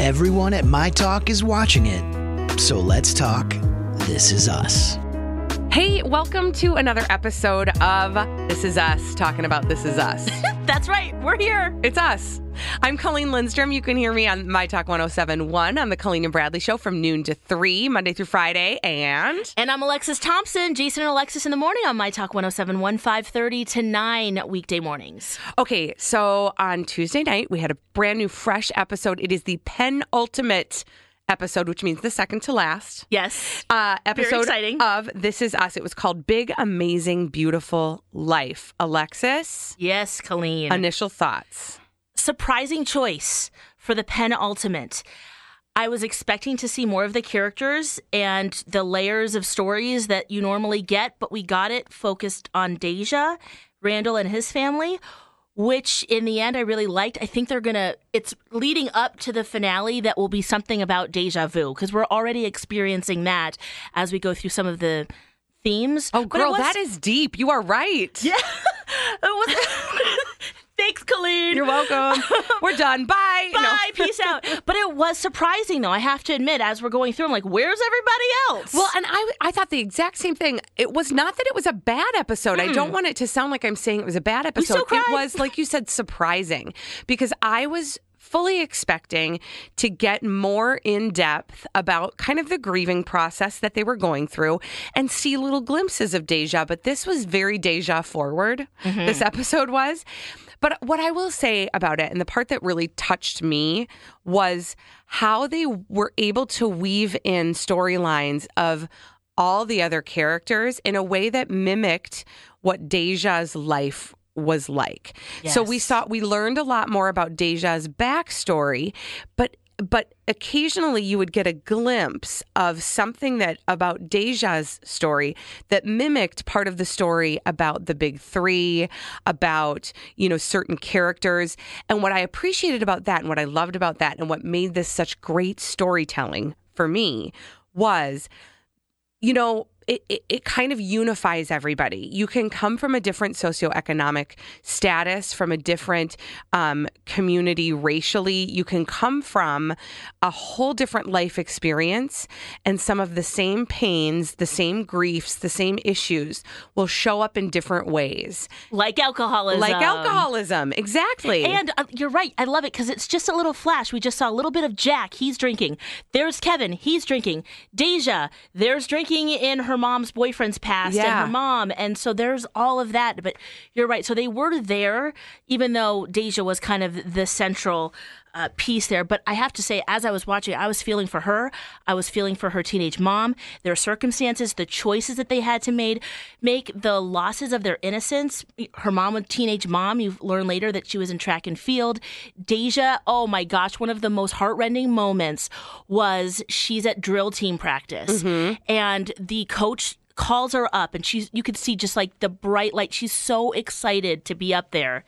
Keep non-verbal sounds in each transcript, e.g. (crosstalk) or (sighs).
Everyone at My Talk is watching it. So let's talk This Is Us. Hey, welcome to another episode of This Is Us, talking about This Is Us. (laughs) That's right. We're here. it's us. I'm Colleen Lindstrom. You can hear me on My Talk 1071 on the Colleen and Bradley Show from noon to 3, Monday through Friday. And And I'm Alexis Thompson, Jason and Alexis in the morning on My Talk 1071, 530 to 9 weekday mornings. okay, so on Tuesday night, we had a brand new, fresh episode. It is the penultimate episode, which means the second to last. Yes. uh, episode exciting. of This Is Us. It was called Big, Amazing, Beautiful Life. Alexis, Yes, Colleen. initial thoughts. Surprising choice for the penultimate. I was expecting to see more of the characters and the layers of stories that you normally get, but we got it focused on Deja, Randall, and his family, which in the end I really liked. I think they're gonna, it's leading up to the finale that will be something about deja vu, because we're already experiencing that as we go through some of the themes. Oh, girl, was- that is deep. You are right. (laughs) Yeah. It was, (laughs) thanks, Colleen. You're welcome. (laughs) We're done. Bye. No. Bye, peace out. (laughs) But it was surprising, though. I have to admit, as we're going through, I'm like, "Where's everybody else?" Well, and I, I thought the exact same thing. It was not that it was a bad episode. I don't hmm. want it to sound like I'm saying it was a bad episode. It was, like you said, surprising because I was fully expecting to get more in depth about kind of the grieving process that they were going through and see little glimpses of Deja. But this was very Deja forward, mm-hmm. this episode was. But what I will say about it, and the part that really touched me, was how they were able to weave in storylines of all the other characters in a way that mimicked what Deja's life was like. So we saw we learned a lot more about Deja's backstory, but but occasionally you would get a glimpse of something that about Deja's story that mimicked part of the story about the big 3, about, you know, certain characters. And what I appreciated about that and what I loved about that and what made this such great storytelling for me was you know, it, it, it kind of unifies everybody. You can come from a different socioeconomic status, from a different um, community racially. You can come from a whole different life experience, and some of the same pains, the same griefs, the same issues will show up in different ways. like alcoholism, Like alcoholism, exactly. And uh, you're right. I love it because it's just a little flash. We just saw a little bit of Jack. He's drinking. There's Kevin. He's drinking. Deja. There's drinking in her mom's boyfriend's past and her mom. And so there's all of that. But you're right. So they were there, even though Deja was kind of the central. Uh, piece there, but I have to say, as I was watching, I was feeling for her. I was feeling for her teenage mom, their circumstances, the choices that they had to made, make the losses of their innocence. Her mom, a teenage mom, you learn later that she was in track and field. Deja, oh my gosh, one of the most heartrending moments was she's at drill team practice, and the coach calls her up, and she's you could see just like the bright light. She's so excited to be up there,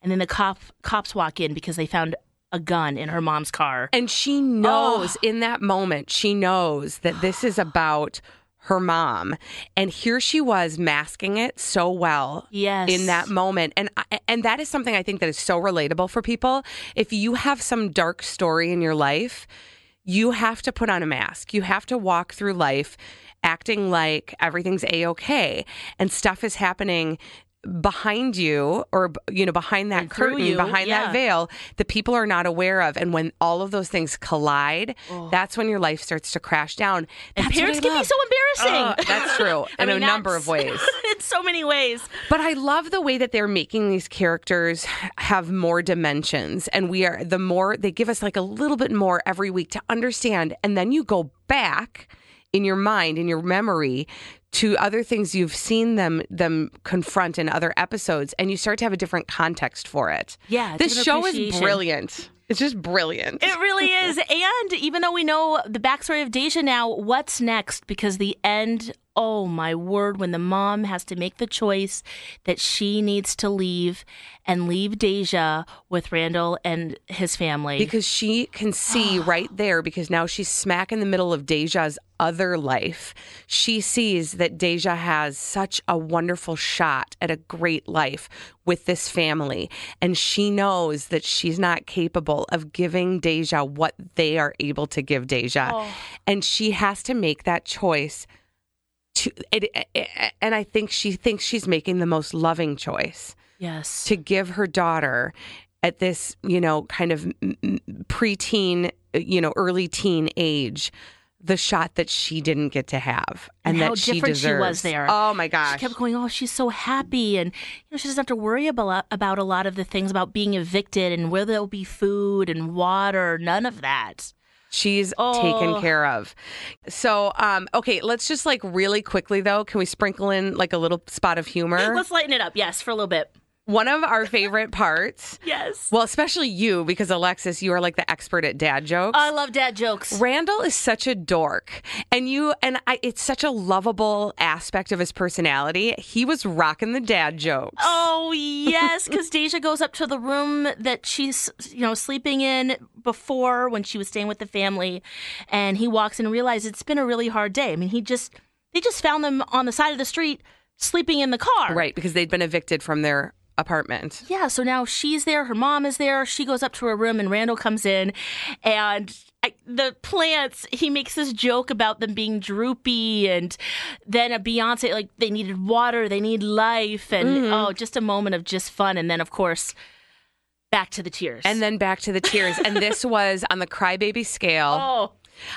and then the cop cops walk in because they found a gun in her mom's car. And she knows in that moment, she knows that this is about her mom. And here she was masking it so well Yes. in that moment. And and that is something I think that is so relatable for people. If you have some dark story in your life, you have to put on a mask. You have to walk through life acting like everything's a-okay and stuff is happening behind you or you know behind that curtain you, behind yeah. that veil that people are not aware of and when all of those things collide that's when your life starts to crash down and That's what parents can be so embarrassing. Uh, that's (laughs) true in mean, a number of ways (laughs) in so many ways. but I love the way that they're making these characters have more dimensions. And we are, the more they give us like a little bit more every week to understand. And then you go back in your mind, in your memory, to other things you've seen them them confront in other episodes, and you start to have a different context for it. Yeah, this show is brilliant. It's just brilliant. It really is. (laughs) And even though we know the backstory of Deja now, what's next? Because the end oh my word, when the mom has to make the choice that she needs to leave and leave Deja with Randall and his family. Because she can see (sighs) right there, because now she's smack in the middle of Deja's other life. She sees that Deja has such a wonderful shot at a great life with this family. And she knows that she's not capable of giving Deja what they are able to give Deja. Oh. And she has to make that choice. To, it, it- and I think she thinks she's making the most loving choice yes. to give her daughter at this, you know, kind of preteen, you know, early teen age, the shot that she didn't get to have, and, And that how she different she deserves. was there. Oh my gosh! She kept going, oh, she's so happy. And, you know, she doesn't have to worry about, about a lot of the things about being evicted and where there'll be food and water, none of that. She's taken Oh. care of. So, um, okay, let's just like really quickly though, can we sprinkle in like a little spot of humor? Let's lighten it up. Yes, for a little bit. One of our favorite parts. (laughs) Yes. Well, especially you, because Alexis, you are like the expert at dad jokes. I love dad jokes. Randall is such a dork, and you and I. It's such a lovable aspect of his personality. He was rocking the dad jokes. Oh (laughs) yes, because Deja goes up to the room that she's you know sleeping in before when she was staying with the family, and he walks in and realizes it's been a really hard day. I mean, he just they just found them on the side of the street sleeping in the car. Right, because they'd been evicted from their apartment. Yeah, so now she's there, her mom is there. She goes up to her room, and Randall comes in, and I, the plants. He makes this joke about them being droopy, and then a Beyonce like they needed water, they need life, and mm-hmm. oh, just a moment of just fun, and then of course, back to the tears. And then back to the tears. and this (laughs) was on the crybaby scale. oh,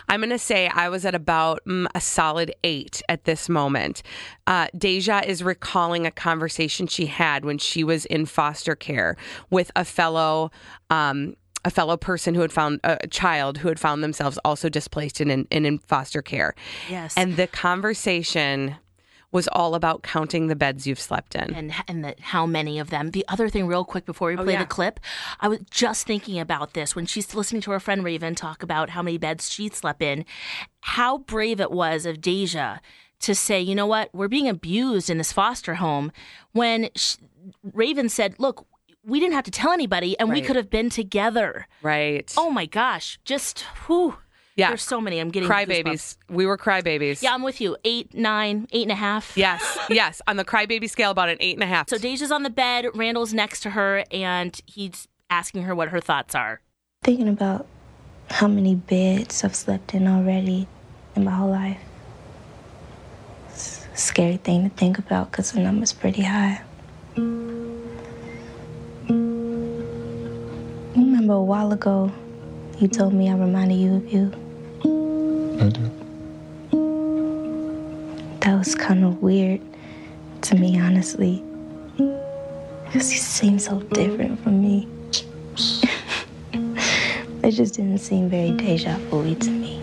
I'm going to say I was at about mm, a solid eight at this moment. Uh, Deja is recalling a conversation she had when she was in foster care with a fellow. Um, a fellow person who had found a child who had found themselves also displaced and in, and in foster care. yes, And the conversation was all about counting the beds you've slept in. and and that how many of them. The other thing, real quick, before we oh, play yeah. the clip, I was just thinking about this when she's listening to her friend Raven talk about how many beds she slept in. How brave it was of Deja to say, you know what, we're being abused in this foster home. When sh Raven said, look. We didn't have to tell anybody, and we could have been together. Right. Oh my gosh! Just whew. Yeah. There's so many. I'm getting crybabies. We were crybabies. Yeah, I'm with you. Eight, nine, eight and a half. Yes. Yes. On the crybaby scale, about an eight and a half. So Deja's on the bed, Randall's next to her, and he's asking her what her thoughts are. Thinking about how many beds I've slept in already in my whole life. It's a scary thing to think about because the number's pretty high. You remember a while ago, you told me I reminded you of you. I do. That was kind of weird to me, honestly. Because he seemed so different from me. (laughs) it just didn't seem very deja vu to me.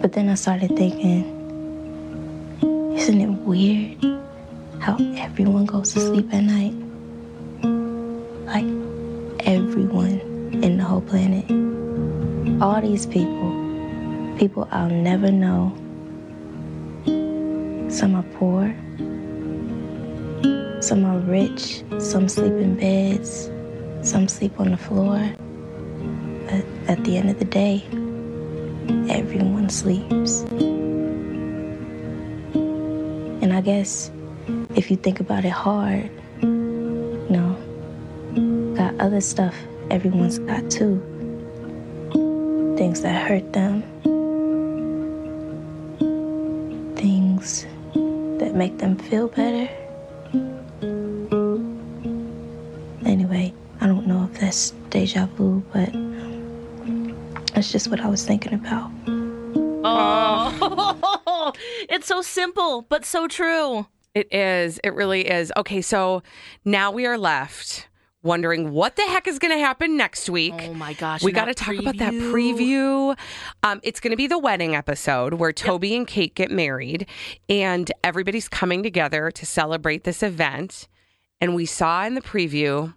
But then I started thinking, isn't it weird how everyone goes to sleep at night? Like everyone in the whole planet all these people, people I'll never know. Some are poor, some are rich, some sleep in beds, some sleep on the floor. But at the end of the day, everyone sleeps. And I guess if you think about it hard, you know, got other stuff everyone's got too things that hurt them, things that make them feel better. Anyway, I don't know if that's deja vu, but that's just what I was thinking about. Oh, (laughs) it's so simple, but so true. It is. It really is. Okay, so now we are left wondering what the heck is going to happen next week. Oh my gosh. we got to talk about that preview. Um, it's going to be the wedding episode where Toby and Kate get married, and everybody's coming together to celebrate this event. And we saw in the preview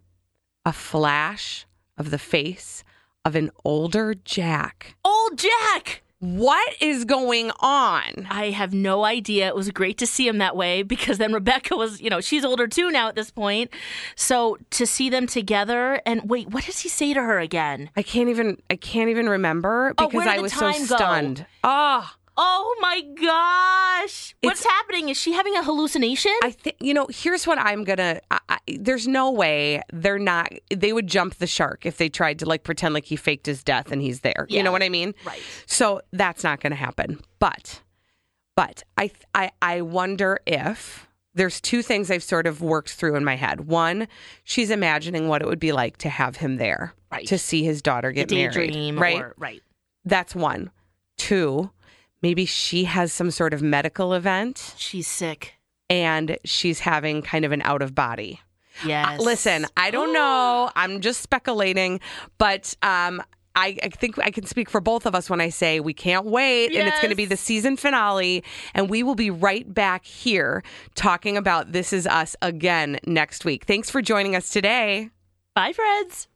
a flash of the face of an older Jack. Old Jack. What is going on? I have no idea. It was great to see him that way because then Rebecca was, you know, she's older too now at this point. So to see them together and wait, what does he say to her again? I can't even I can't even remember Oh, because did I was so go? stunned. Oh, Oh my gosh. What's happening? Is she having a hallucination? I think you know. Here's what I'm gonna. I, I, there's no way they're not. They would jump the shark if they tried to like pretend like he faked his death and he's there. You know what I mean? Right. So that's not gonna happen. But, but I I I wonder if there's two things I've sort of worked through in my head. One, she's imagining what it would be like to have him there, Right. to see his daughter get married, right? or right. That's one. Two, maybe she has some sort of medical event She's sick. and she's having kind of an out of body. Yes. Uh, Listen, I don't know. (gasps) I'm just speculating, but um, I, I think I can speak for both of us when I say we can't wait, and it's going to be the season finale, and we will be right back here talking about This Is Us again next week. Thanks for joining us today. Bye, friends.